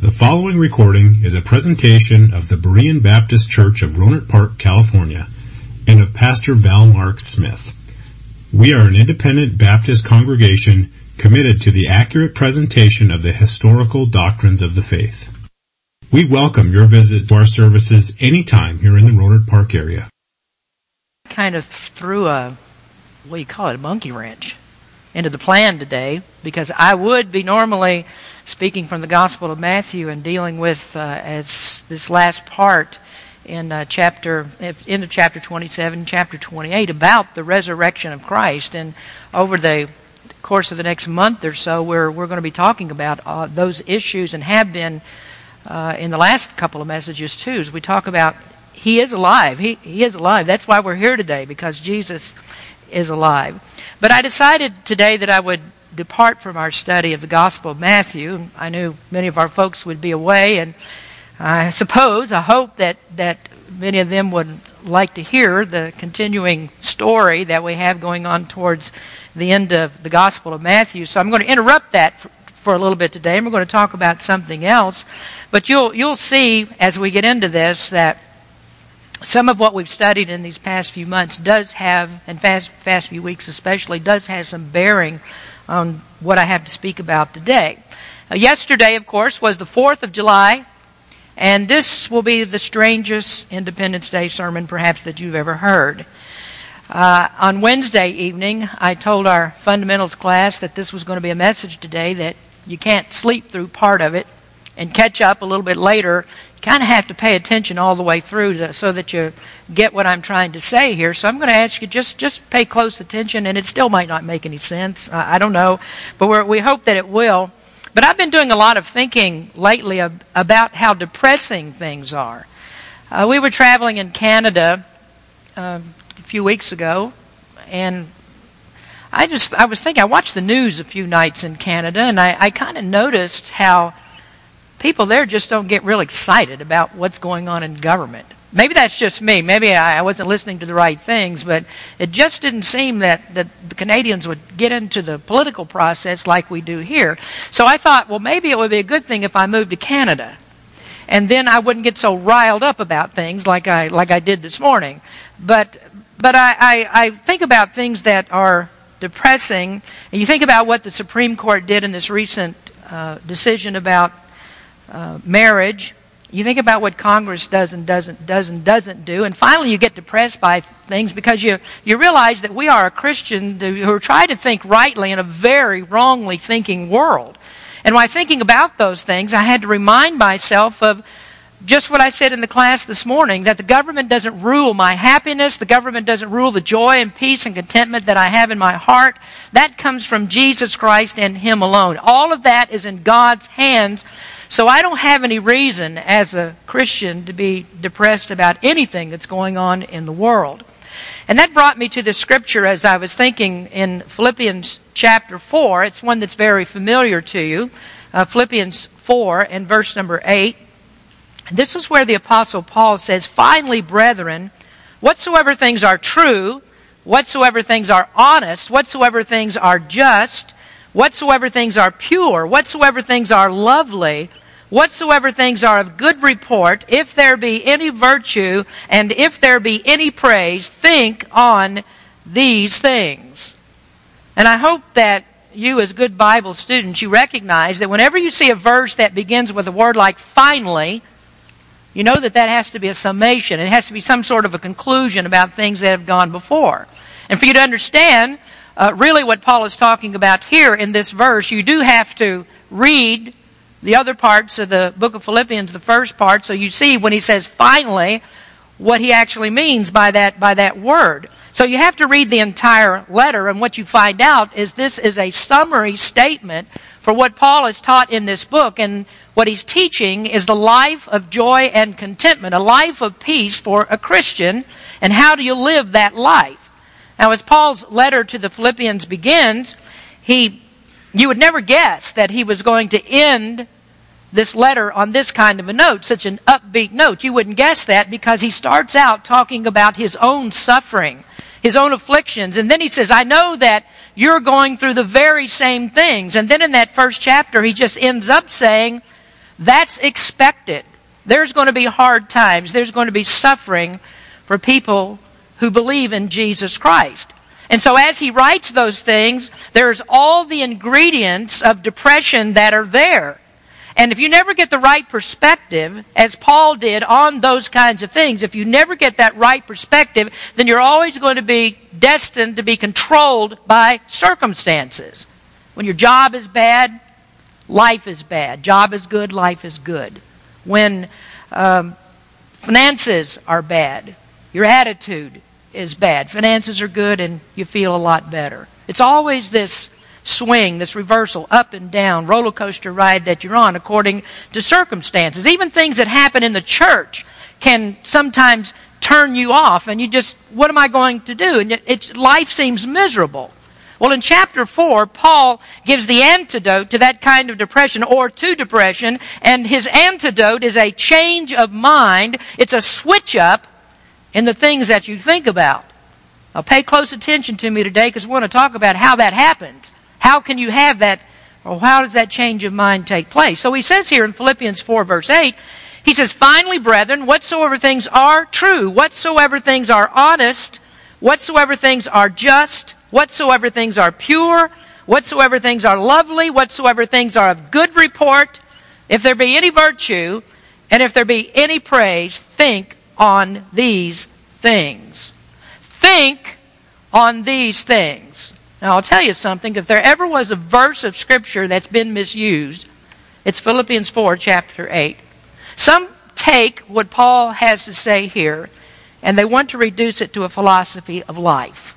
The following recording is a presentation of the Berean Baptist Church of Rohnert Park, California, and of Pastor Val Mark Smith. We are an independent Baptist congregation committed to the accurate presentation of the historical doctrines of the faith. We welcome your visit to our services anytime here in the Rohnert Park area. Kind of threw a, what do you call it, a monkey wrench into the plan today because I would be normally speaking from the Gospel of Matthew and dealing with uh, as this last part in uh, chapter end of chapter 27, chapter 28 about the resurrection of Christ. And over the course of the next month or so, we're we're going to be talking about uh, those issues and have been uh, in the last couple of messages too. As we talk about He is alive. He He is alive. That's why we're here today because Jesus is alive. But I decided today that I would depart from our study of the Gospel of Matthew. I knew many of our folks would be away, and I suppose, I hope that, that many of them would like to hear the continuing story that we have going on towards the end of the Gospel of Matthew. So I'm going to interrupt that for, for a little bit today, and we're going to talk about something else. But you'll, you'll see as we get into this that some of what we've studied in these past few months does have, and past, past few weeks especially, does have some bearing on what I have to speak about today. Uh, yesterday, of course, was the 4th of July, and this will be the strangest Independence Day sermon perhaps that you've ever heard. Uh, on Wednesday evening, I told our fundamentals class that this was going to be a message today that you can't sleep through part of it and catch up a little bit later kind of have to pay attention all the way through to, so that you get what I'm trying to say here. So I'm going to ask you just just pay close attention, and it still might not make any sense. I, I don't know, but we hope that it will. But I've been doing a lot of thinking lately ab- about how depressing things are. Uh, we were traveling in Canada uh, a few weeks ago, and I just I was thinking I watched the news a few nights in Canada, and I, I kind of noticed how people there just don't get real excited about what's going on in government. Maybe that's just me. Maybe I wasn't listening to the right things, but it just didn't seem that, that the Canadians would get into the political process like we do here. So I thought, well, maybe it would be a good thing if I moved to Canada. And then I wouldn't get so riled up about things like I, like I did this morning. But, but I, I, I think about things that are depressing. And you think about what the Supreme Court did in this recent uh, decision about uh, marriage. You think about what Congress does and doesn't does and doesn't do, and finally you get depressed by things because you you realize that we are a Christian who trying to think rightly in a very wrongly thinking world. And while thinking about those things, I had to remind myself of just what I said in the class this morning that the government doesn't rule my happiness, the government doesn't rule the joy and peace and contentment that I have in my heart. That comes from Jesus Christ and Him alone. All of that is in God's hands. So I don't have any reason as a Christian to be depressed about anything that's going on in the world. And that brought me to the scripture as I was thinking in Philippians chapter 4. It's one that's very familiar to you. Uh, Philippians 4 and verse number 8. This is where the Apostle Paul says, Finally, brethren, whatsoever things are true, whatsoever things are honest, whatsoever things are just, whatsoever things are pure, whatsoever things are lovely, whatsoever things are of good report, if there be any virtue, and if there be any praise, think on these things. And I hope that you, as good Bible students, you recognize that whenever you see a verse that begins with a word like finally, you know that that has to be a summation. It has to be some sort of a conclusion about things that have gone before. And for you to understand uh, really what Paul is talking about here in this verse, you do have to read the other parts of the book of Philippians, the first part, so you see when he says finally what he actually means by that by that word. So you have to read the entire letter and what you find out is this is a summary statement for what Paul has taught in this book and what he's teaching is the life of joy and contentment, a life of peace for a Christian and how do you live that life? Now as Paul's letter to the Philippians begins, he you would never guess that he was going to end this letter on this kind of a note, such an upbeat note. You wouldn't guess that because he starts out talking about his own suffering, his own afflictions, and then he says, I know that you're going through the very same things. And then in that first chapter, he just ends up saying, That's expected. There's going to be hard times. There's going to be suffering for people who believe in Jesus Christ. And so as he writes those things, there's all the ingredients of depression that are there. And if you never get the right perspective, as Paul did on those kinds of things, if you never get that right perspective, then you're always going to be destined to be controlled by circumstances. When your job is bad, life is bad. Job is good, life is good. When um, finances are bad, your attitude is bad. Finances are good and you feel a lot better. It's always this swing, this reversal, up and down, roller coaster ride that you're on according to circumstances. Even things that happen in the church can sometimes turn you off and you just, what am I going to do? And it, life seems miserable. Well, in chapter 4, Paul gives the antidote to that kind of depression or to depression, and his antidote is a change of mind. It's a switch up in the things that you think about. Now, pay close attention to me today because we want to talk about how that happens. How can you have that, or how does that change of mind take place? So he says here in Philippians 4, verse 8, he says, Finally, brethren, whatsoever things are true, whatsoever things are honest, whatsoever things are just, whatsoever things are pure, whatsoever things are lovely, whatsoever things are of good report, if there be any virtue, and if there be any praise, think on these things. Think on these things. Now, I'll tell you something. If there ever was a verse of Scripture that's been misused, it's Philippians 4, chapter 8. Some take what Paul has to say here and they want to reduce it to a philosophy of life.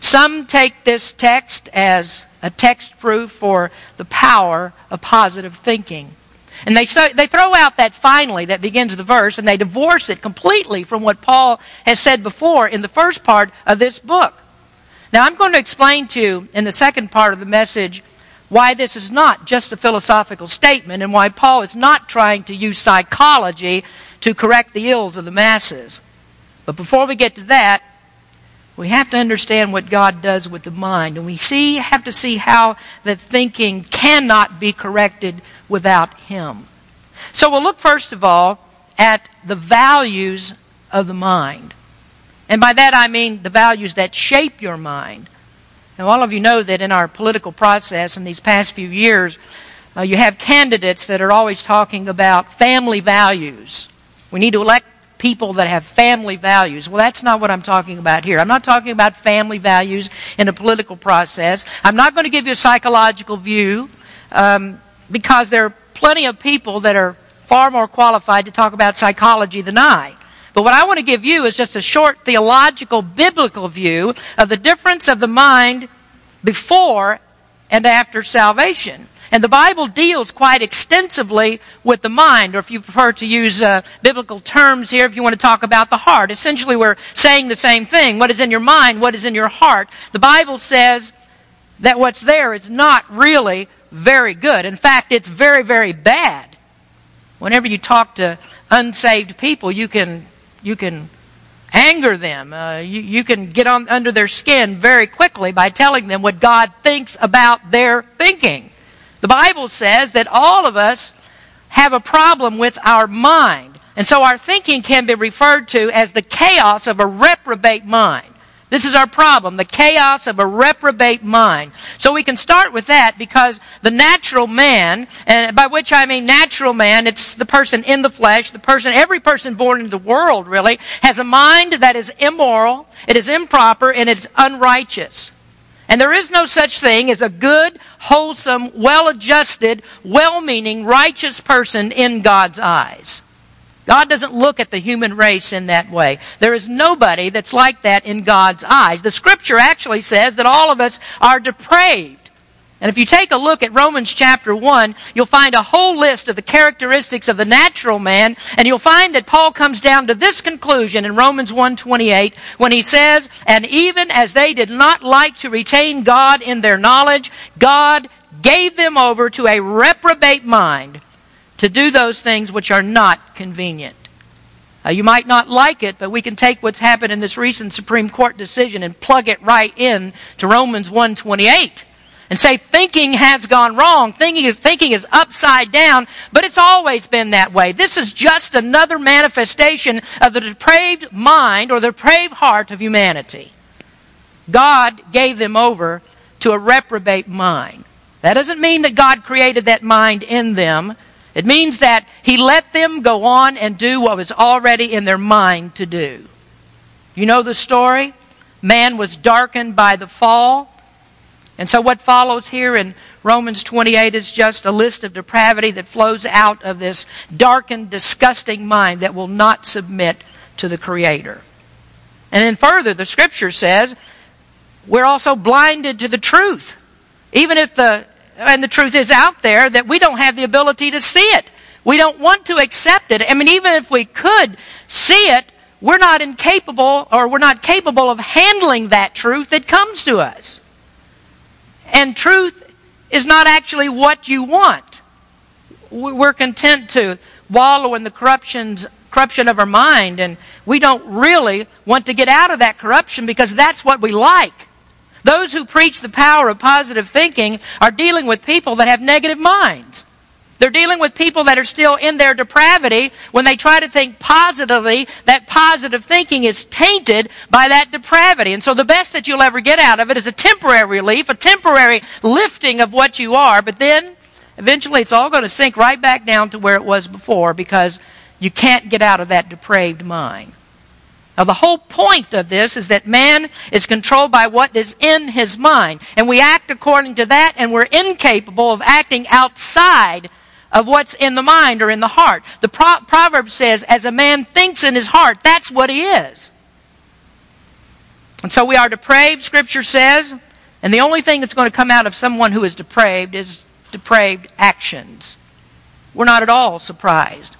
Some take this text as a text proof for the power of positive thinking. And they, they throw out that finally that begins the verse and they divorce it completely from what Paul has said before in the first part of this book. Now, I'm going to explain to you in the second part of the message why this is not just a philosophical statement and why Paul is not trying to use psychology to correct the ills of the masses. But before we get to that, we have to understand what God does with the mind. And we see, have to see how the thinking cannot be corrected without Him. So we'll look first of all at the values of the mind. And by that I mean the values that shape your mind. Now, all of you know that in our political process in these past few years, uh, you have candidates that are always talking about family values. We need to elect people that have family values. Well, that's not what I'm talking about here. I'm not talking about family values in a political process. I'm not going to give you a psychological view um, because there are plenty of people that are far more qualified to talk about psychology than I. But what I want to give you is just a short theological, biblical view of the difference of the mind before and after salvation. And the Bible deals quite extensively with the mind, or if you prefer to use uh, biblical terms here, if you want to talk about the heart. Essentially, we're saying the same thing. What is in your mind? What is in your heart? The Bible says that what's there is not really very good. In fact, it's very, very bad. Whenever you talk to unsaved people, you can you can anger them. Uh, you, you can get on under their skin very quickly by telling them what God thinks about their thinking. The Bible says that all of us have a problem with our mind. And so our thinking can be referred to as the chaos of a reprobate mind. This is our problem, the chaos of a reprobate mind. So we can start with that because the natural man, and by which I mean natural man, it's the person in the flesh, the person, every person born into the world really, has a mind that is immoral, it is improper, and it's unrighteous. And there is no such thing as a good, wholesome, well adjusted, well meaning, righteous person in God's eyes. God doesn't look at the human race in that way. There is nobody that's like that in God's eyes. The scripture actually says that all of us are depraved. And if you take a look at Romans chapter 1, you'll find a whole list of the characteristics of the natural man, and you'll find that Paul comes down to this conclusion in Romans 1:28 when he says, "And even as they did not like to retain God in their knowledge, God gave them over to a reprobate mind to do those things which are not convenient. Uh, you might not like it, but we can take what's happened in this recent Supreme Court decision and plug it right in to Romans 128 and say thinking has gone wrong. Thinking is, thinking is upside down, but it's always been that way. This is just another manifestation of the depraved mind or the depraved heart of humanity. God gave them over to a reprobate mind. That doesn't mean that God created that mind in them. It means that He let them go on and do what was already in their mind to do. You know the story? Man was darkened by the fall. And so what follows here in Romans 28 is just a list of depravity that flows out of this darkened, disgusting mind that will not submit to the Creator. And then further, the Scripture says we're also blinded to the truth. Even if the, and the truth is out there, that we don't have the ability to see it. We don't want to accept it. I mean, even if we could see it, we're not incapable or we're not capable of handling that truth that comes to us. And truth is not actually what you want. We're content to wallow in the corruptions, corruption of our mind, and we don't really want to get out of that corruption because that's what we like. Those who preach the power of positive thinking are dealing with people that have negative minds. They're dealing with people that are still in their depravity. When they try to think positively, that positive thinking is tainted by that depravity. And so the best that you'll ever get out of it is a temporary relief, a temporary lifting of what you are, but then eventually it's all going to sink right back down to where it was before because you can't get out of that depraved mind. Now, the whole point of this is that man is controlled by what is in his mind. And we act according to that, and we're incapable of acting outside of what's in the mind or in the heart. The pro- proverb says, as a man thinks in his heart, that's what he is. And so we are depraved, Scripture says, and the only thing that's going to come out of someone who is depraved is depraved actions. We're not at all surprised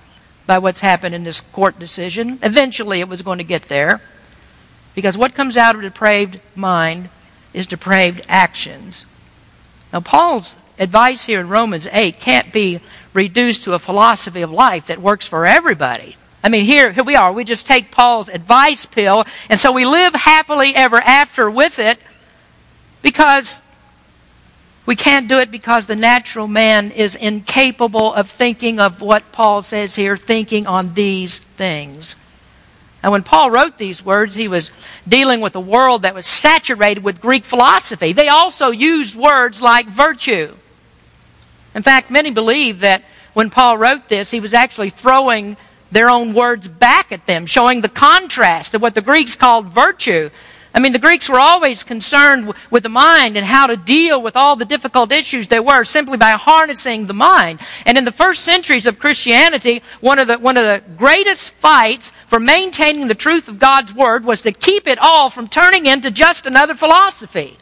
by what's happened in this court decision. Eventually it was going to get there. Because what comes out of a depraved mind is depraved actions. Now, Paul's advice here in Romans 8 can't be reduced to a philosophy of life that works for everybody. I mean, here, here we are. We just take Paul's advice pill, and so we live happily ever after with it because we can't do it because the natural man is incapable of thinking of what Paul says here, thinking on these things. And when Paul wrote these words, he was dealing with a world that was saturated with Greek philosophy. They also used words like virtue. In fact, many believe that when Paul wrote this, he was actually throwing their own words back at them, showing the contrast of what the Greeks called virtue. I mean, the Greeks were always concerned with the mind and how to deal with all the difficult issues there were simply by harnessing the mind. And in the first centuries of Christianity, one of the, one of the greatest fights for maintaining the truth of God's Word was to keep it all from turning into just another philosophy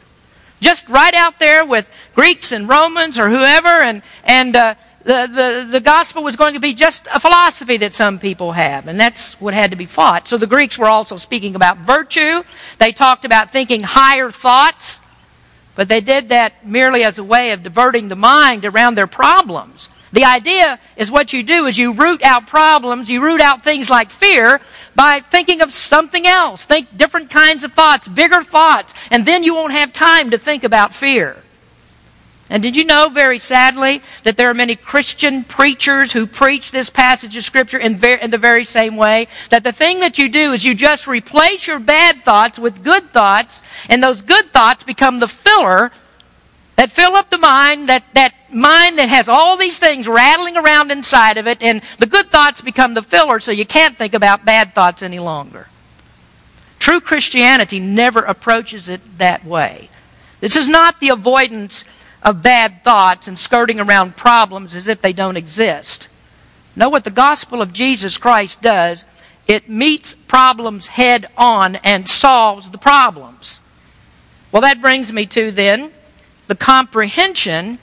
just right out there with Greeks and Romans or whoever, and, and uh, the, the, the gospel was going to be just a philosophy that some people have, and that's what had to be fought. So the Greeks were also speaking about virtue. They talked about thinking higher thoughts, but they did that merely as a way of diverting the mind around their problems. The idea is what you do is you root out problems, you root out things like fear by thinking of something else. Think different kinds of thoughts, bigger thoughts, and then you won't have time to think about fear. And did you know, very sadly, that there are many Christian preachers who preach this passage of Scripture in, ver- in, the very same way? That the thing that you do is you just replace your bad thoughts with good thoughts, and those good thoughts become the filler that fill up the mind, that, that mind that has all these things rattling around inside of it, and the good thoughts become the filler so you can't think about bad thoughts any longer. True Christianity never approaches it that way. This is not the avoidance of bad thoughts and skirting around problems as if they don't exist. Know what the gospel of Jesus Christ does? It meets problems head on and solves the problems. Well, that brings me to then the comprehension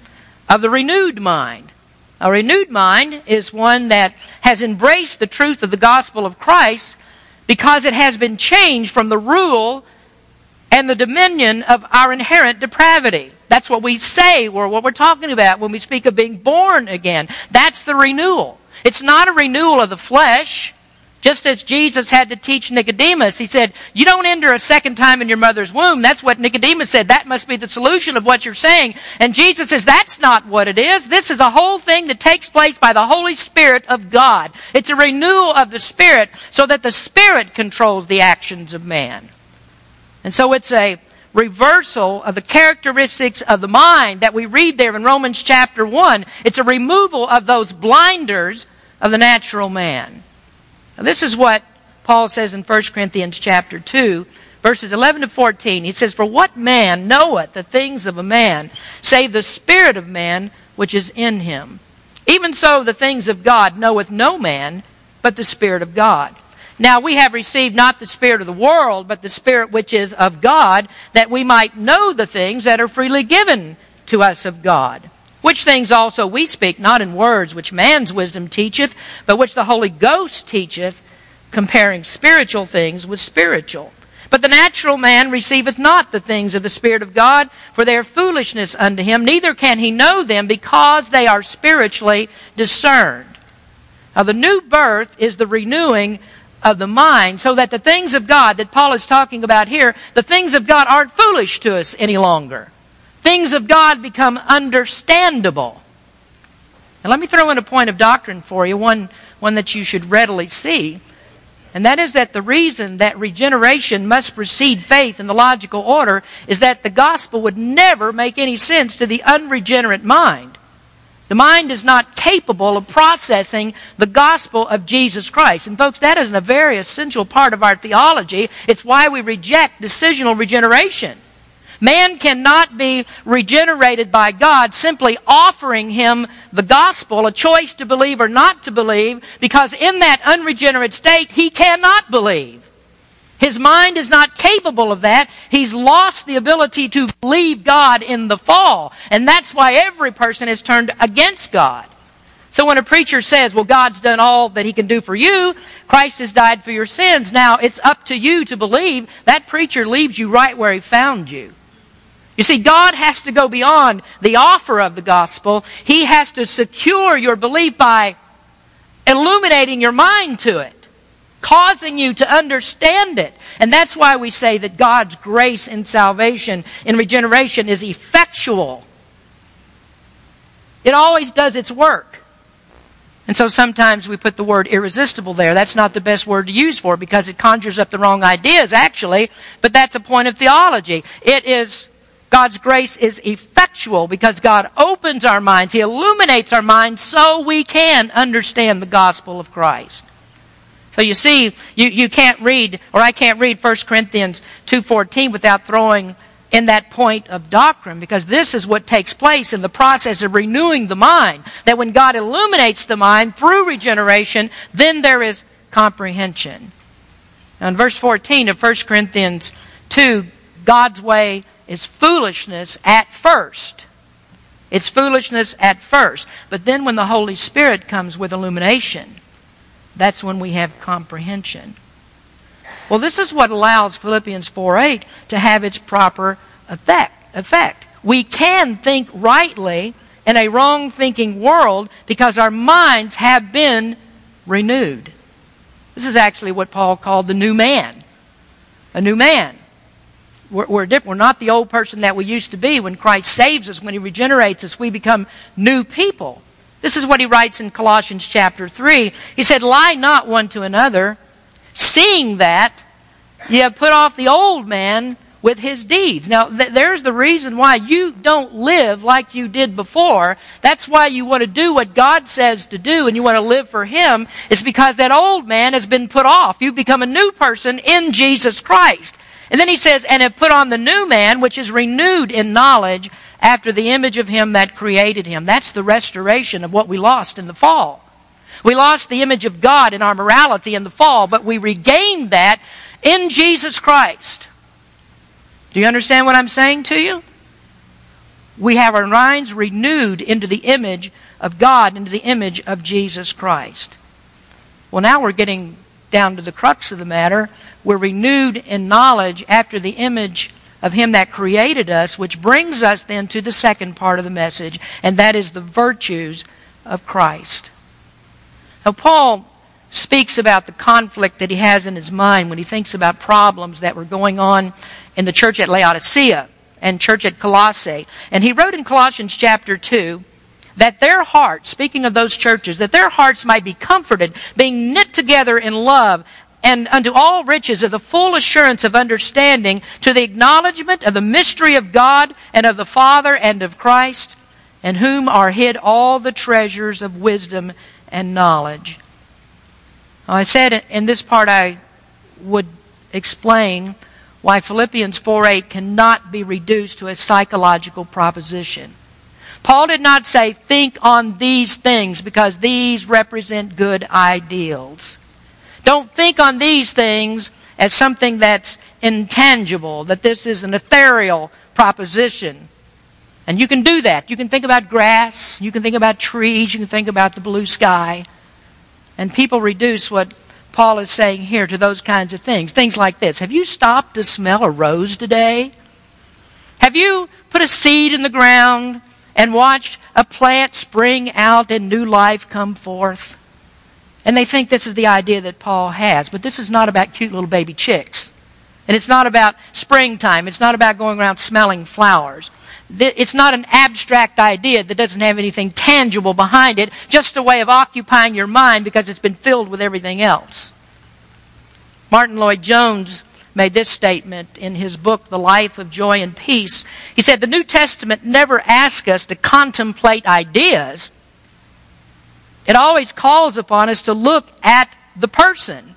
of the renewed mind. A renewed mind is one that has embraced the truth of the gospel of Christ because it has been changed from the rule and the dominion of our inherent depravity. That's what we say, or what we're talking about when we speak of being born again. That's the renewal. It's not a renewal of the flesh. Just as Jesus had to teach Nicodemus, he said, You don't enter a second time in your mother's womb. That's what Nicodemus said. That must be the solution of what you're saying. And Jesus says, That's not what it is. This is a whole thing that takes place by the Holy Spirit of God. It's a renewal of the Spirit so that the Spirit controls the actions of man. And so it's a reversal of the characteristics of the mind that we read there in Romans chapter 1. It's a removal of those blinders of the natural man. Now, this is what Paul says in 1 Corinthians chapter 2, verses 11 to 14. He says, For what man knoweth the things of a man, save the spirit of man which is in him? Even so, the things of God knoweth no man, but the Spirit of God. Now we have received not the Spirit of the world, but the Spirit which is of God, that we might know the things that are freely given to us of God. Which things also we speak, not in words which man's wisdom teacheth, but which the Holy Ghost teacheth, comparing spiritual things with spiritual. But the natural man receiveth not the things of the Spirit of God, for they are foolishness unto him, neither can he know them, because they are spiritually discerned. Now, the new birth is the renewing of the mind, so that the things of God that Paul is talking about here, the things of God aren't foolish to us any longer things of God become understandable. Now, let me throw in a point of doctrine for you, one, one that you should readily see. And that is that the reason that regeneration must precede faith in the logical order is that the gospel would never make any sense to the unregenerate mind. The mind is not capable of processing the gospel of Jesus Christ. And folks, that is a very essential part of our theology. It's why we reject decisional regeneration. Man cannot be regenerated by God simply offering him the gospel, a choice to believe or not to believe, because in that unregenerate state, he cannot believe. His mind is not capable of that. He's lost the ability to believe God in the fall. And that's why every person has turned against God. So when a preacher says, well, God's done all that he can do for you, Christ has died for your sins, now it's up to you to believe, that preacher leaves you right where he found you. You see, God has to go beyond the offer of the gospel. He has to secure your belief by illuminating your mind to it, causing you to understand it. And that's why we say that God's grace in salvation, in regeneration, is effectual. It always does its work. And so sometimes we put the word irresistible there. That's not the best word to use for it because it conjures up the wrong ideas, actually. But that's a point of theology. It is God's grace is effectual because God opens our minds. He illuminates our minds so we can understand the gospel of Christ. So you see, you, you can't read, or I can't read 1 Corinthians 2.14 without throwing in that point of doctrine because this is what takes place in the process of renewing the mind. That when God illuminates the mind through regeneration, then there is comprehension. Now in verse 14 of 1 Corinthians 2, God's way is foolishness at first. It's foolishness at first. But then when the Holy Spirit comes with illumination, that's when we have comprehension. Well, this is what allows Philippians 4:8 to have its proper effect. effect. We can think rightly in a wrong thinking world because our minds have been renewed. This is actually what Paul called the new man. A new man. We're, we're different. We're not the old person that we used to be. When Christ saves us, when He regenerates us, we become new people. This is what he writes in Colossians chapter 3. He said, Lie not one to another, seeing that ye have put off the old man with his deeds. Now, th- there's the reason why you don't live like you did before. That's why you want to do what God says to do and you want to live for Him. It's because that old man has been put off. You've become a new person in Jesus Christ. And then he says, and have put on the new man, which is renewed in knowledge after the image of him that created him. That's the restoration of what we lost in the fall. We lost the image of God in our morality in the fall, but we regained that in Jesus Christ. Do you understand what I'm saying to you? We have our minds renewed into the image of God, into the image of Jesus Christ. Well, now we're getting down to the crux of the matter we're renewed in knowledge after the image of Him that created us, which brings us then to the second part of the message, and that is the virtues of Christ. Now, Paul speaks about the conflict that he has in his mind when he thinks about problems that were going on in the church at Laodicea and church at Colossae. And he wrote in Colossians chapter 2 that their hearts, speaking of those churches, that their hearts might be comforted, being knit together in love, and unto all riches of the full assurance of understanding, to the acknowledgement of the mystery of God and of the Father and of Christ, in whom are hid all the treasures of wisdom and knowledge. I said in this part I would explain why Philippians 4:8 cannot be reduced to a psychological proposition. Paul did not say, think on these things because these represent good ideals. Don't think on these things as something that's intangible, that this is an ethereal proposition. And you can do that. You can think about grass, you can think about trees, you can think about the blue sky. And people reduce what Paul is saying here to those kinds of things. Things like this Have you stopped to smell a rose today? Have you put a seed in the ground and watched a plant spring out and new life come forth? And they think this is the idea that Paul has. But this is not about cute little baby chicks. And it's not about springtime. It's not about going around smelling flowers. It's not an abstract idea that doesn't have anything tangible behind it, just a way of occupying your mind because it's been filled with everything else. Martyn Lloyd-Jones made this statement in his book, The Life of Joy and Peace. He said, The New Testament never asks us to contemplate ideas, it always calls upon us to look at the person.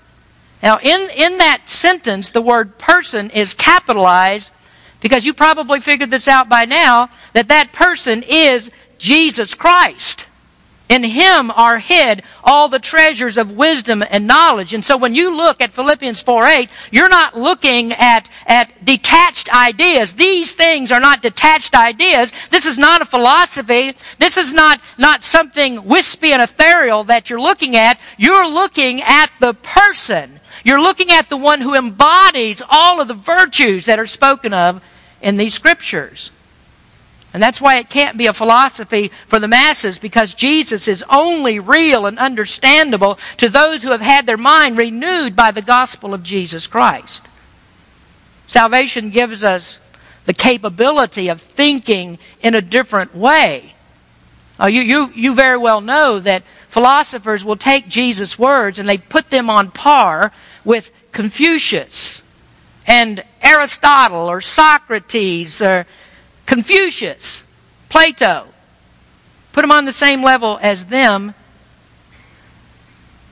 Now, in, in that sentence, the word person is capitalized because you probably figured this out by now that that person is Jesus Christ. In him are hid all the treasures of wisdom and knowledge. And so when you look at Philippians 4 8, you're not looking at, at detached ideas. These things are not detached ideas. This is not a philosophy. This is not, not something wispy and ethereal that you're looking at. You're looking at the person. You're looking at the one who embodies all of the virtues that are spoken of in these scriptures. And that's why it can't be a philosophy for the masses because Jesus is only real and understandable to those who have had their mind renewed by the gospel of Jesus Christ. Salvation gives us the capability of thinking in a different way. Uh, you, you, you very well know that philosophers will take Jesus' words and they put them on par with Confucius and Aristotle or Socrates or Confucius, Plato. Put them on the same level as them.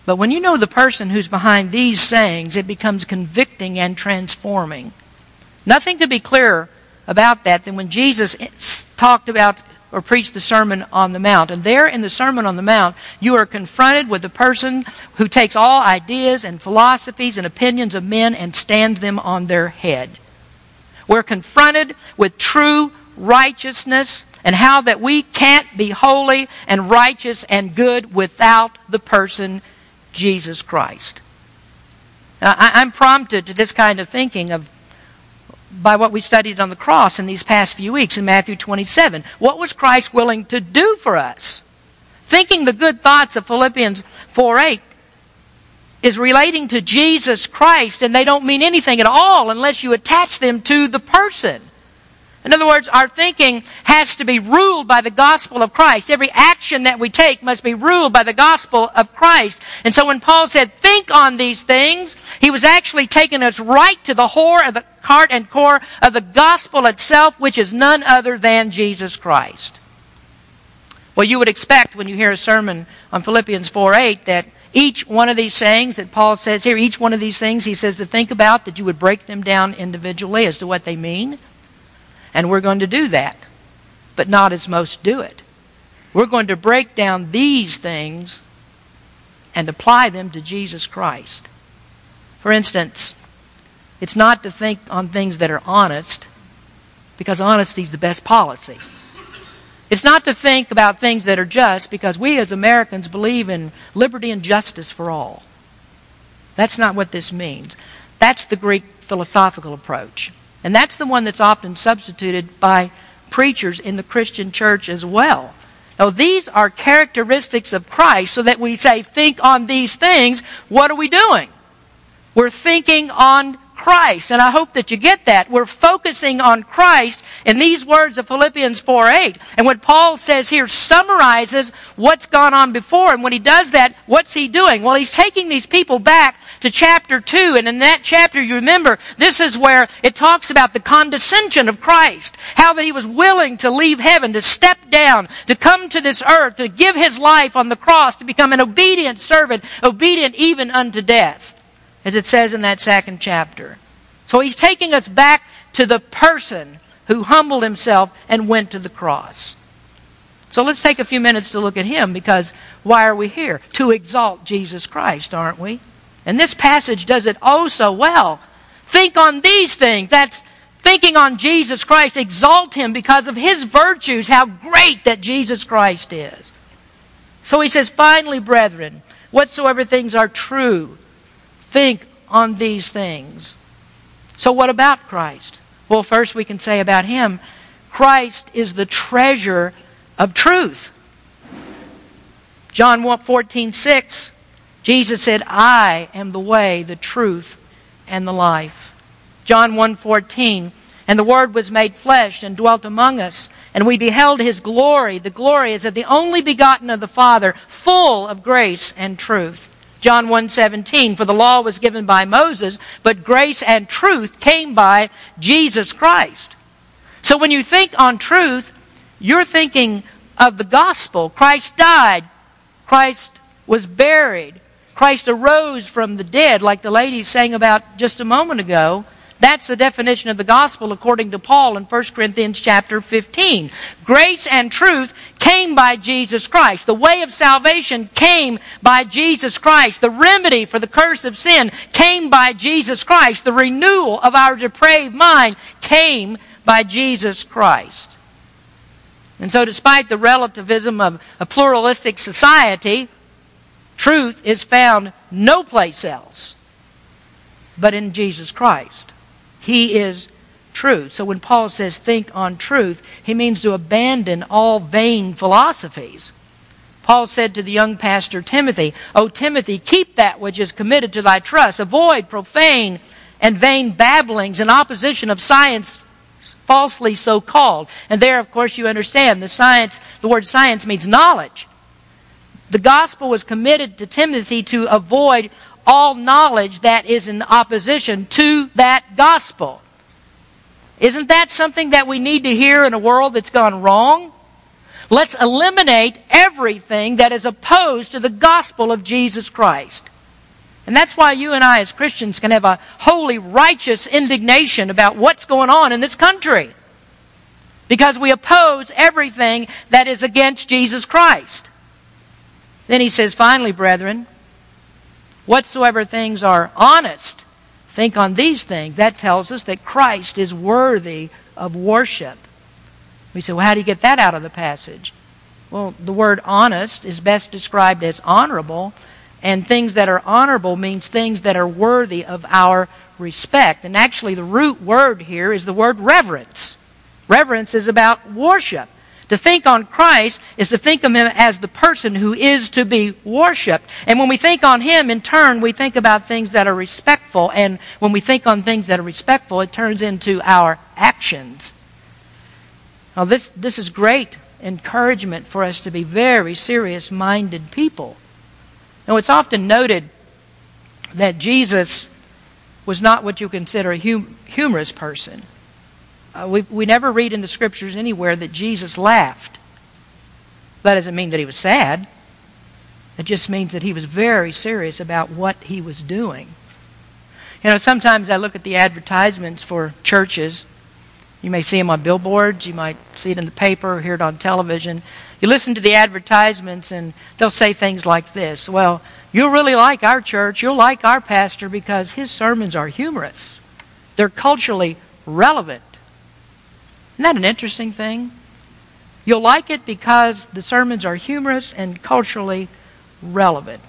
But when you know the person who's behind these sayings, it becomes convicting and transforming. Nothing could be clearer about that than when Jesus talked about or preached the Sermon on the Mount. And there in the Sermon on the Mount, you are confronted with the person who takes all ideas and philosophies and opinions of men and stands them on their head. We're confronted with true righteousness and how that we can't be holy and righteous and good without the person Jesus Christ. Now, I'm prompted to this kind of thinking of by what we studied on the cross in these past few weeks in Matthew 27. What was Christ willing to do for us? Thinking the good thoughts of Philippians 4 8 is relating to Jesus Christ, and they don't mean anything at all unless you attach them to the person. In other words, our thinking has to be ruled by the gospel of Christ. Every action that we take must be ruled by the gospel of Christ. And so when Paul said, think on these things, he was actually taking us right to the heart of the heart and core of the gospel itself, which is none other than Jesus Christ. Well, you would expect when you hear a sermon on Philippians 4 8 that each one of these sayings that Paul says here, each one of these things he says to think about, that you would break them down individually as to what they mean. And we're going to do that, but not as most do it. We're going to break down these things and apply them to Jesus Christ. For instance, it's not to think on things that are honest, because honesty is the best policy. It's not to think about things that are just, because we as Americans believe in liberty and justice for all. That's not what this means. That's the Greek philosophical approach. And that's the one that's often substituted by preachers in the Christian church as well. Now, these are characteristics of Christ so that we say, think on these things. What are we doing? We're thinking on Christ. And I hope that you get that. We're focusing on Christ in these words of Philippians 4 8. And what Paul says here summarizes what's gone on before. And when he does that, what's he doing? Well, he's taking these people back to chapter 2. And in that chapter, you remember, this is where it talks about the condescension of Christ. How that he was willing to leave heaven, to step down, to come to this earth, to give his life on the cross, to become an obedient servant, obedient even unto death as it says in that second chapter. So he's taking us back to the person who humbled himself and went to the cross. So let's take a few minutes to look at him because why are we here? To exalt Jesus Christ, aren't we? And this passage does it oh so well. Think on these things. That's thinking on Jesus Christ. Exalt him because of his virtues, how great that Jesus Christ is. So he says, finally, brethren, whatsoever things are true, think on these things. So, what about Christ? Well, first we can say about him Christ is the treasure of truth. John 14, 6, Jesus said, I am the way, the truth, and the life. John 1 14, and the Word was made flesh and dwelt among us, and we beheld his glory. The glory is of the only begotten of the Father, full of grace and truth. John 1:17 for the law was given by Moses but grace and truth came by Jesus Christ. So when you think on truth you're thinking of the gospel. Christ died. Christ was buried. Christ arose from the dead like the lady sang about just a moment ago. That's the definition of the gospel according to Paul in 1 Corinthians chapter 15. Grace and truth came by Jesus Christ. The way of salvation came by Jesus Christ. The remedy for the curse of sin came by Jesus Christ. The renewal of our depraved mind came by Jesus Christ. And so despite the relativism of a pluralistic society, truth is found no place else but in Jesus Christ. He is truth. So when Paul says think on truth, he means to abandon all vain philosophies. Paul said to the young pastor Timothy, O Timothy, keep that which is committed to thy trust. Avoid profane and vain babblings in opposition of science falsely so called. And there, of course, you understand the science, the word science means knowledge. The gospel was committed to Timothy to avoid all knowledge that is in opposition to that gospel. Isn't that something that we need to hear in a world that's gone wrong? Let's eliminate everything that is opposed to the gospel of Jesus Christ. And that's why you and I, as Christians, can have a holy, righteous indignation about what's going on in this country. Because we oppose everything that is against Jesus Christ. Then he says, finally, brethren, whatsoever things are honest, think on these things. That tells us that Christ is worthy of worship. We say, well, how do you get that out of the passage? Well, the word honest is best described as honorable, and things that are honorable means things that are worthy of our respect. And actually, the root word here is the word reverence. Reverence is about worship. To think on Christ is to think of Him as the person who is to be worshiped. And when we think on Him, in turn, we think about things that are respectful. And when we think on things that are respectful, it turns into our actions. Now, this, this is great encouragement for us to be very serious minded people. Now, it's often noted that Jesus was not what you consider a hum- humorous person. Uh, we, we never read in the scriptures anywhere that Jesus laughed. That doesn't mean that he was sad. It just means that he was very serious about what he was doing. You know, sometimes I look at the advertisements for churches. You may see them on billboards, you might see it in the paper, hear it on television. You listen to the advertisements, and they'll say things like this Well, you'll really like our church, you'll like our pastor because his sermons are humorous, they're culturally relevant. Isn't that an interesting thing? You'll like it because the sermons are humorous and culturally relevant.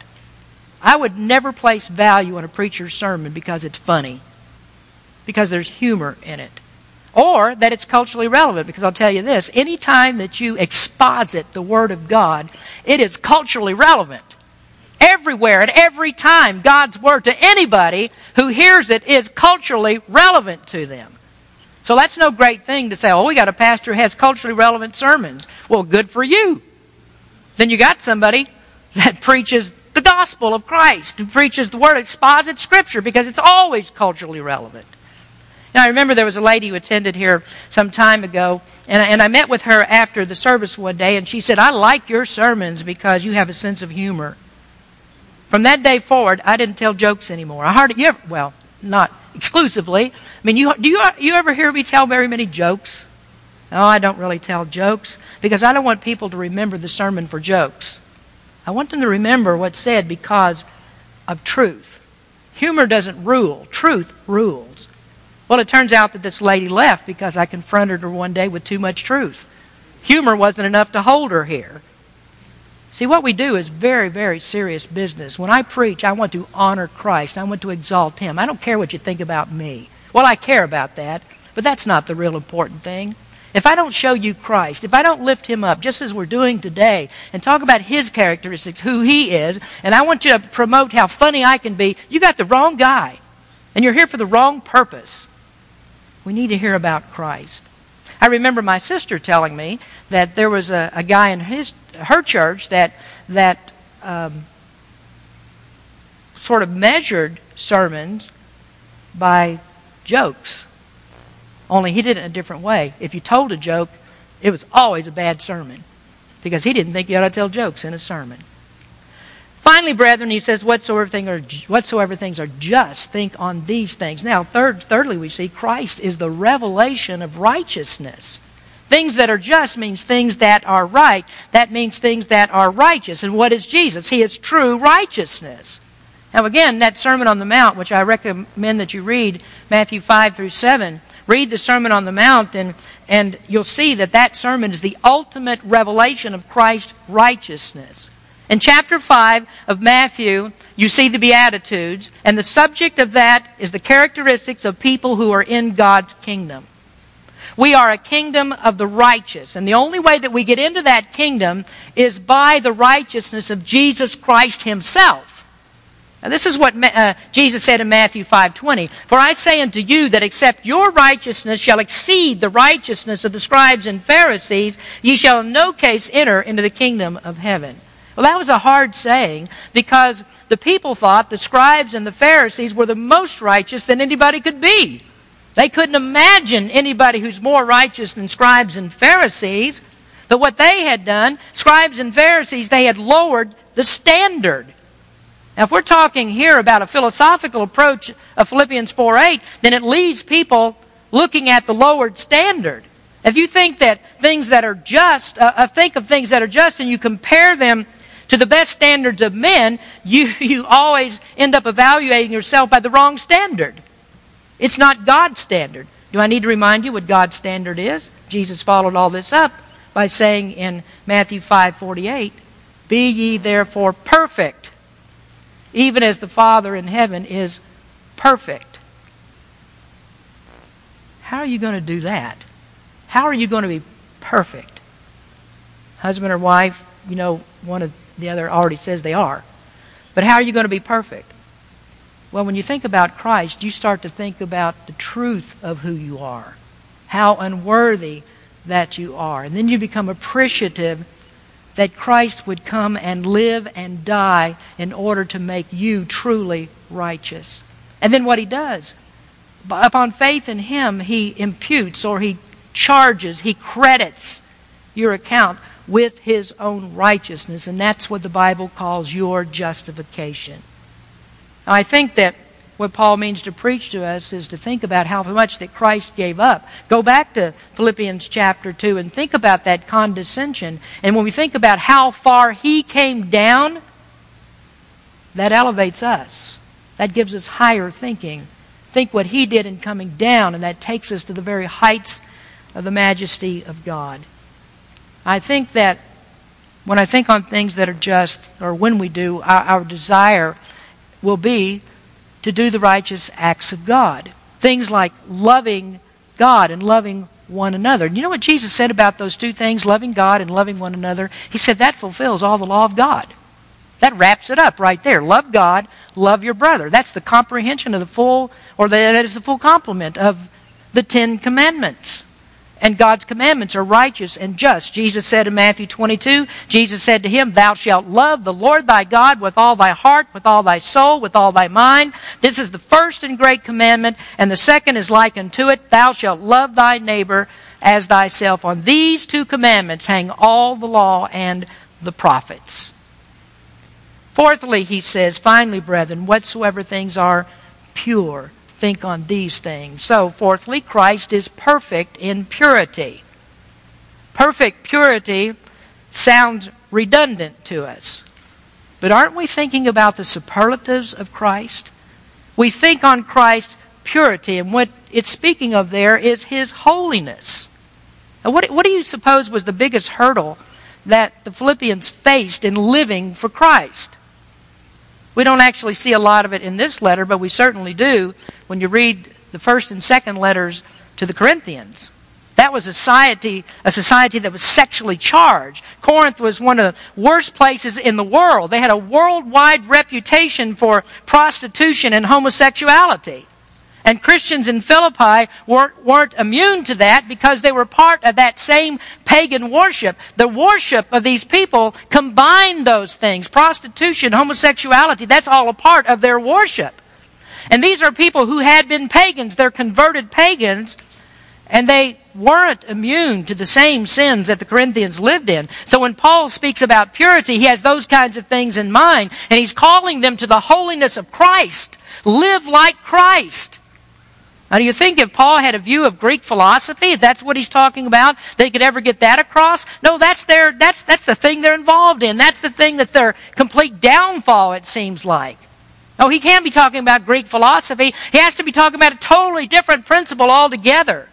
I would never place value on a preacher's sermon because it's funny, because there's humor in it. or that it's culturally relevant. Because I'll tell you this any time that you exposit the Word of God, it is culturally relevant. Everywhere and every time, God's Word to anybody who hears it is culturally relevant to them. So that's no great thing to say, oh, we got a pastor who has culturally relevant sermons. Well, good for you. Then you got somebody that preaches the gospel of Christ, who preaches the Word, exposits Scripture, because it's always culturally relevant. Now, I remember there was a lady who attended here some time ago, and I, and I met with her after the service one day, and she said, I like your sermons because you have a sense of humor. From that day forward, I didn't tell jokes anymore. I hardly, you ever, well, not exclusively. I mean, you, do you, you ever hear me tell very many jokes? Oh, I don't really tell jokes because I don't want people to remember the sermon for jokes. I want them to remember what's said because of truth. Humor doesn't rule, truth rules. Well, it turns out that this lady left because I confronted her one day with too much truth. Humor wasn't enough to hold her here. See, what we do is very, very serious business. When I preach, I want to honor Christ. I want to exalt Him. I don't care what you think about me. Well, I care about that, but that's not the real important thing. If I don't show you Christ, if I don't lift Him up, just as we're doing today, and talk about His characteristics, who He is, and I want you to promote how funny I can be, you got the wrong guy. And you're here for the wrong purpose. We need to hear about Christ. I remember my sister telling me that there was a, a guy in his her church that that um, sort of measured sermons by jokes. Only he did it in a different way. If you told a joke, it was always a bad sermon because he didn't think you ought to tell jokes in a sermon. Finally, brethren, he says, whatsoever, thing are, whatsoever things are just, think on these things. Now, third, thirdly, we see Christ is the revelation of righteousness. Things that are just means things that are right. That means things that are righteous. And what is Jesus? He is true righteousness. Now, again, that Sermon on the Mount, which I recommend that you read, Matthew 5 through 7, read the Sermon on the Mount, and, and you'll see that that sermon is the ultimate revelation of Christ's righteousness. In chapter 5 of Matthew, you see the Beatitudes, and the subject of that is the characteristics of people who are in God's kingdom. We are a kingdom of the righteous, and the only way that we get into that kingdom is by the righteousness of Jesus Christ himself. Now, this is what uh, Jesus said in Matthew 5:20, "For I say unto you that except your righteousness shall exceed the righteousness of the scribes and Pharisees, ye shall in no case enter into the kingdom of heaven." Well, that was a hard saying because the people thought the scribes and the Pharisees were the most righteous than anybody could be. They couldn't imagine anybody who's more righteous than scribes and Pharisees. But what they had done, scribes and Pharisees, they had lowered the standard. Now, if we're talking here about a philosophical approach of Philippians 4 8, then it leaves people looking at the lowered standard. If you think that things that are just, uh, uh think of things that are just and you compare them to the best standards of men, you, you always end up evaluating yourself by the wrong standard. It's not God's standard. Do I need to remind you what God's standard is? Jesus followed all this up by saying in Matthew 5:48, "Be ye therefore perfect, even as the Father in heaven is perfect." How are you going to do that? How are you going to be perfect? Husband or wife, you know, one of the other already says they are. But how are you going to be perfect? Well, when you think about Christ, you start to think about the truth of who you are, how unworthy that you are. And then you become appreciative that Christ would come and live and die in order to make you truly righteous. And then what he does, upon faith in him, he imputes or he charges, he credits your account with his own righteousness. And that's what the Bible calls your justification. Now, I think that what Paul means to preach to us is to think about how much that Christ gave up. Go back to Philippians chapter 2 and think about that condescension. And when we think about how far he came down, that elevates us. That gives us higher thinking. Think what he did in coming down, and that takes us to the very heights of the majesty of God. I think that when I think on things that are just, or when we do, our, our desire will be to do the righteous acts of God. Things like loving God and loving one another. You know what Jesus said about those two things, loving God and loving one another? He said that fulfills all the law of God. That wraps it up right there. Love God, love your brother. That's the comprehension of the full, or that is the full complement of the Ten Commandments. And God's commandments are righteous and just. Jesus said in Matthew 22, Jesus said to him, Thou shalt love the Lord thy God with all thy heart, with all thy soul, with all thy mind. This is the first and great commandment, and the second is like unto it, Thou shalt love thy neighbor as thyself. On these two commandments hang all the law and the prophets. Fourthly, he says, finally, brethren, whatsoever things are pure, think on these things. So, fourthly, Christ is perfect in purity. Perfect purity sounds redundant to us. But aren't we thinking about the superlatives of Christ? We think on Christ's purity, and what it's speaking of there is his holiness. Now, what, what do you suppose was the biggest hurdle that the Philippians faced in living for Christ? We don't actually see a lot of it in this letter, but we certainly do when you read the first and second letters to the Corinthians. That was a society, a society that was sexually charged. Corinth was one of the worst places in the world. They had a worldwide reputation for prostitution and homosexuality. And Christians in Philippi weren't, weren't, immune to that because they were part of that same pagan worship. The worship of these people combined those things prostitution, homosexuality, that's all a part of their worship. And these are people who had been pagans, they're converted pagans, and they weren't immune to the same sins that the Corinthians lived in. So when Paul speaks about purity, he has those kinds of things in mind, and he's calling them to the holiness of Christ. Live like Christ. Now, do you think if Paul had a view of Greek philosophy, if that's what he's talking about, they could ever get that across? No, that's their, that's, that's the thing they're involved in. That's the thing that's their complete downfall, it seems like. No, he can't be talking about Greek philosophy. He has to be talking about a totally different principle altogether.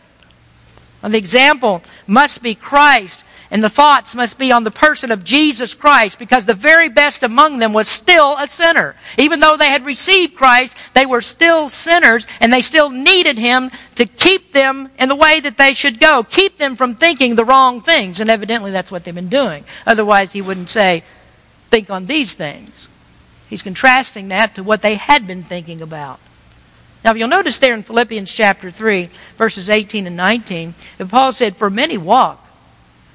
And the example must be Christ and the thoughts must be on the person of Jesus Christ because the very best among them was still a sinner. Even though they had received Christ, they were still sinners and they still needed Him to keep them in the way that they should go, keep them from thinking the wrong things. And evidently that's what they've been doing. Otherwise, He wouldn't say, think on these things. He's contrasting that to what they had been thinking about. Now, if you'll notice there in Philippians chapter 3, verses 18 and 19, Paul said, For many walk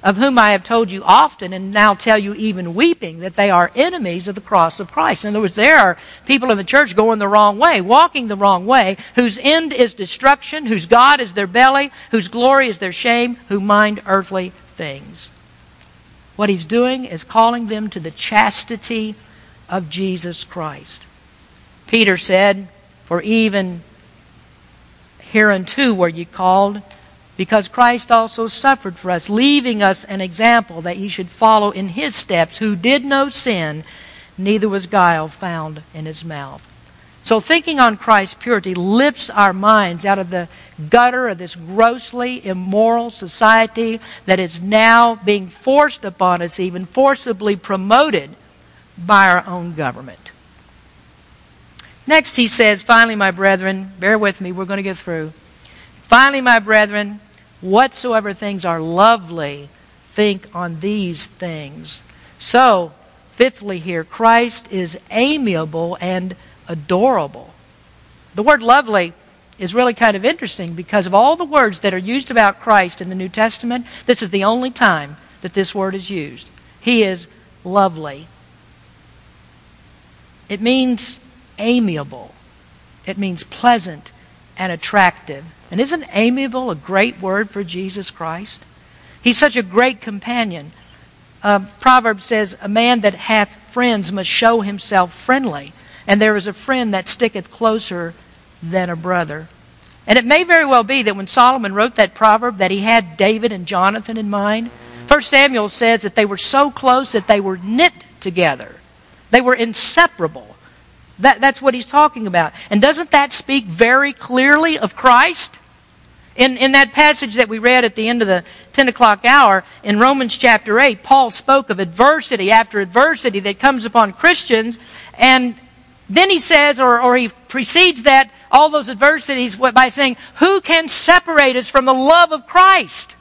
of whom I have told you often and now tell you even weeping that they are enemies of the cross of Christ. In other words, there are people in the church going the wrong way, walking the wrong way, whose end is destruction, whose God is their belly, whose glory is their shame, who mind earthly things. What he's doing is calling them to the chastity of Jesus Christ. Peter said, For even hereunto were ye called, because Christ also suffered for us, leaving us an example that ye should follow in his steps, who did no sin, neither was guile found in his mouth. So, thinking on Christ's purity lifts our minds out of the gutter of this grossly immoral society that is now being forced upon us, even forcibly promoted by our own government. Next, he says, Finally, my brethren, bear with me, we're going to get through. Finally, my brethren, whatsoever things are lovely, think on these things. So, fifthly, here, Christ is amiable and adorable. The word lovely is really kind of interesting because of all the words that are used about Christ in the New Testament, this is the only time that this word is used. He is lovely. It means amiable, it means pleasant and attractive. And isn't amiable a great word for Jesus Christ? He's such a great companion. Uh, Proverbs says, A man that hath friends must show himself friendly, and there is a friend that sticketh closer than a brother. And it may very well be that when Solomon wrote that proverb that he had David and Jonathan in mind. First Samuel says that they were so close that they were knit together. They were inseparable. That, that's what he's talking about. And doesn't that speak very clearly of Christ? In, in that passage that we read at the end of the 10 o'clock hour in Romans chapter 8, Paul spoke of adversity after adversity that comes upon Christians. And then he says, or, or he precedes that all those adversities by saying, Who can separate us from the love of Christ?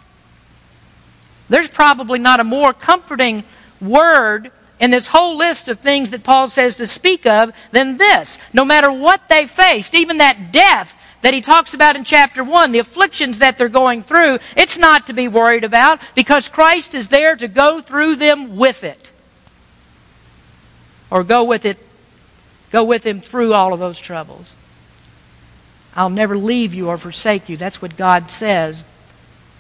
There's probably not a more comforting word in this whole list of things that Paul says to speak of than this. No matter what they faced, even that death that he talks about in chapter 1, the afflictions that they're going through, it's not to be worried about because Christ is there to go through them with it. Or go with it, go with him through all of those troubles. I'll never leave you or forsake you. That's what God says.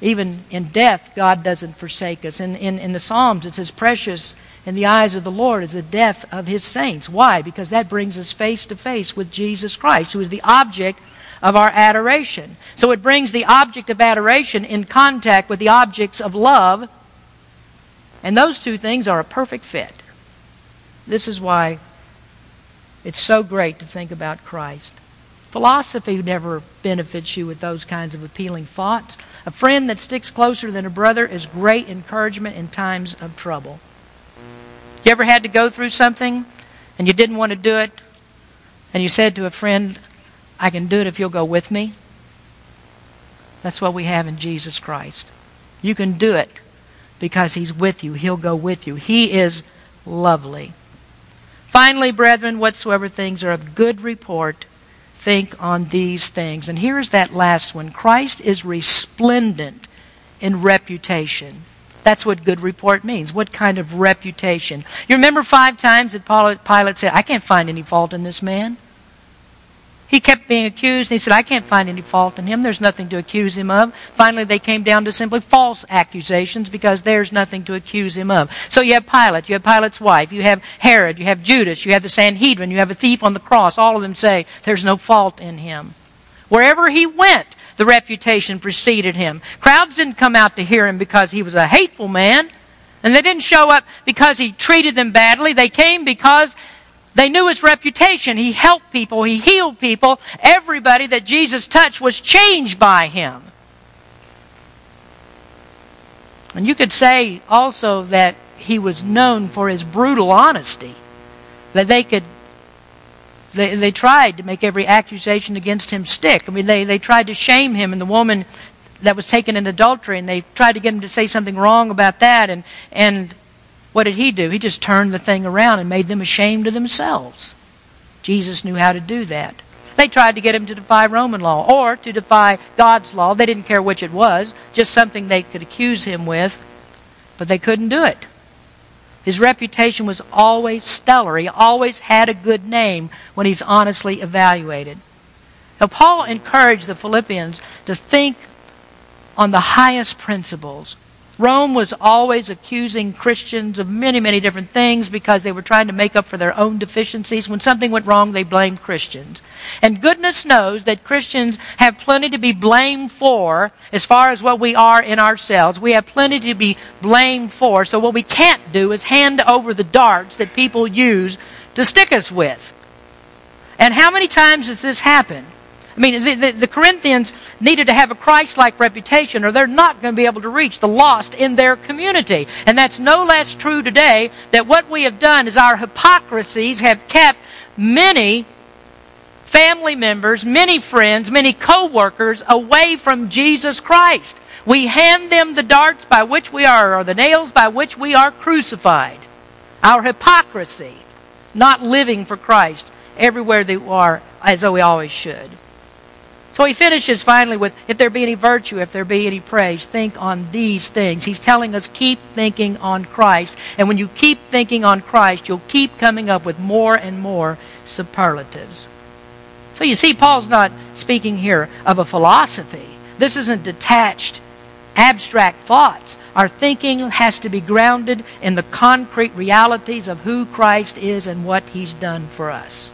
Even in death, God doesn't forsake us. In, in, in the Psalms, it says, Precious in the eyes of the Lord is the death of his saints. Why? Because that brings us face to face with Jesus Christ, who is the object of our adoration. So it brings the object of adoration in contact with the objects of love, and those two things are a perfect fit. This is why it's so great to think about Christ. Philosophy never benefits you with those kinds of appealing thoughts. A friend that sticks closer than a brother is great encouragement in times of trouble. You ever had to go through something and you didn't want to do it, and you said to a friend, I can do it if you'll go with me. That's what we have in Jesus Christ. You can do it because He's with you. He'll go with you. He is lovely. Finally, brethren, whatsoever things are of good report, think on these things. And here's that last one Christ is resplendent in reputation. That's what good report means. What kind of reputation? You remember five times that Pilate said, I can't find any fault in this man. He kept being accused, and he said, I can't find any fault in him. There's nothing to accuse him of. Finally, they came down to simply false accusations because there's nothing to accuse him of. So you have Pilate, you have Pilate's wife, you have Herod, you have Judas, you have the Sanhedrin, you have a thief on the cross. All of them say there's no fault in him. Wherever he went, the reputation preceded him. Crowds didn't come out to hear him because he was a hateful man. And they didn't show up because he treated them badly. They came because they knew his reputation. He helped people. He healed people. Everybody that Jesus touched was changed by him. And you could say also that he was known for his brutal honesty. That they could, they, they tried to make every accusation against him stick. I mean, they, they tried to shame him and the woman that was taken in adultery and they tried to get him to say something wrong about that and, and what did he do? He just turned the thing around and made them ashamed of themselves. Jesus knew how to do that. They tried to get him to defy Roman law or to defy God's law. They didn't care which it was, just something they could accuse him with, but they couldn't do it. His reputation was always stellar. He always had a good name when he's honestly evaluated. Now, Paul encouraged the Philippians to think on the highest principles Rome was always accusing Christians of many, many different things because they were trying to make up for their own deficiencies. When something went wrong, they blamed Christians. And goodness knows that Christians have plenty to be blamed for as far as what we are in ourselves. We have plenty to be blamed for. So what we can't do is hand over the darts that people use to stick us with. And how many times has this happened? I mean, the, the, the Corinthians needed to have a Christ like reputation, or they're not going to be able to reach the lost in their community. And that's no less true today that what we have done is our hypocrisies have kept many family members, many friends, many co workers away from Jesus Christ. We hand them the darts by which we are, or the nails by which we are crucified. Our hypocrisy, not living for Christ everywhere that we are, as though we always should. So he finishes finally with if there be any virtue, if there be any praise, think on these things. He's telling us keep thinking on Christ. And when you keep thinking on Christ, you'll keep coming up with more and more superlatives. So you see, Paul's not speaking here of a philosophy. This isn't detached, abstract thoughts. Our thinking has to be grounded in the concrete realities of who Christ is and what he's done for us.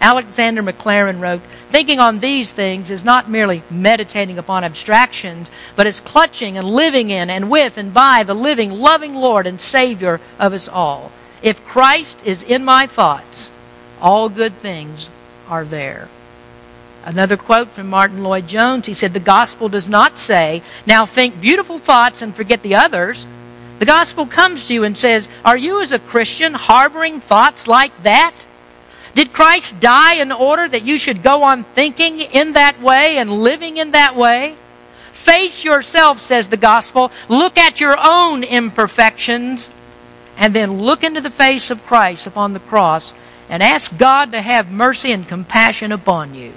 Alexander Maclaren wrote, Thinking on these things is not merely meditating upon abstractions, but is clutching and living in and with and by the living, loving Lord and Savior of us all. If Christ is in my thoughts, all good things are there. Another quote from Martyn Lloyd-Jones. He said, The gospel does not say, Now think beautiful thoughts and forget the others. The gospel comes to you and says, Are you as a Christian harboring thoughts like that? Did Christ die in order that you should go on thinking in that way and living in that way? Face yourself, says the gospel. Look at your own imperfections and then look into the face of Christ upon the cross and ask God to have mercy and compassion upon you.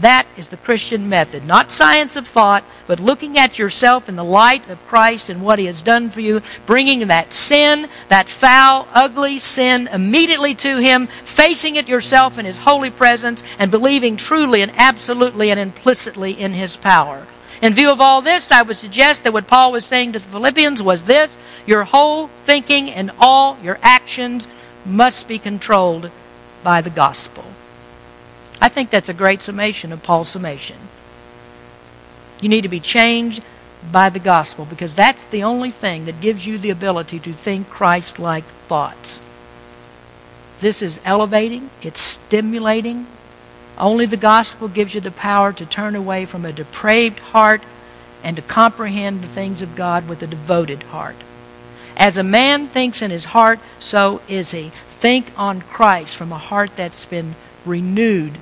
That is the Christian method. Not science of thought, but looking at yourself in the light of Christ and what He has done for you, bringing that sin, that foul, ugly sin immediately to Him, facing it yourself in His holy presence, and believing truly and absolutely and implicitly in His power. In view of all this, I would suggest that what Paul was saying to the Philippians was this your whole thinking and all your actions must be controlled by the gospel. I think that's a great summation of Paul's summation. You need to be changed by the gospel because that's the only thing that gives you the ability to think Christ like thoughts. This is elevating, it's stimulating. Only the gospel gives you the power to turn away from a depraved heart and to comprehend the things of God with a devoted heart. As a man thinks in his heart, so is he. Think on Christ from a heart that's been renewed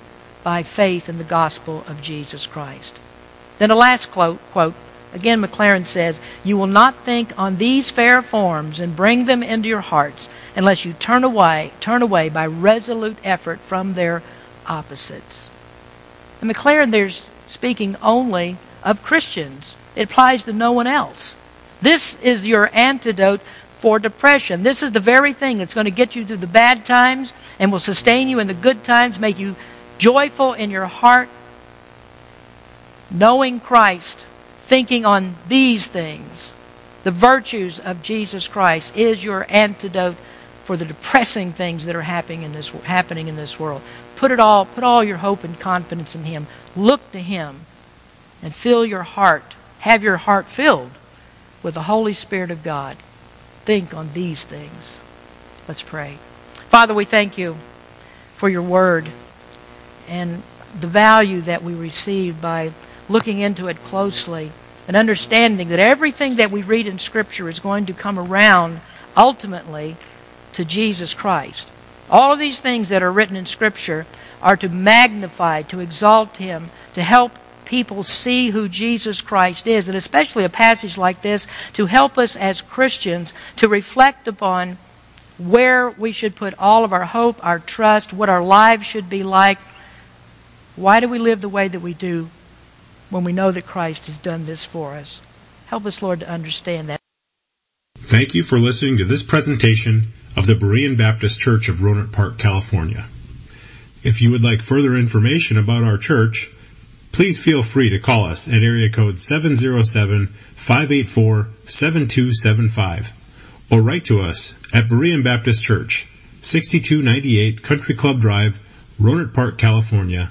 by faith in the gospel of Jesus Christ. Then a last quote, quote again Maclaren says, You will not think on these fair forms and bring them into your hearts unless you turn away, turn away by resolute effort from their opposites. And Maclaren there's speaking only of Christians. It applies to no one else. This is your antidote for depression. This is the very thing that's going to get you through the bad times and will sustain you in the good times, make you joyful in your heart, knowing Christ, thinking on these things, the virtues of Jesus Christ, is your antidote for the depressing things that are happening in this happening in this world. Put it all, put all your hope and confidence in Him. Look to Him, and fill your heart, have your heart filled with the Holy Spirit of God. Think on these things. Let's pray. Father, we thank you for your word and the value that we receive by looking into it closely and understanding that everything that we read in Scripture is going to come around ultimately to Jesus Christ. All of these things that are written in Scripture are to magnify, to exalt Him, to help people see who Jesus Christ is, and especially a passage like this to help us as Christians to reflect upon where we should put all of our hope, our trust, what our lives should be like why do we live the way that we do when we know that Christ has done this for us? Help us, Lord, to understand that. Thank you for listening to this presentation of the Berean Baptist Church of Rohnert Park, California. If you would like further information about our church, please feel free to call us at area code 707-584-7275 or write to us at Berean Baptist Church, 6298 Country Club Drive, Rohnert Park, California,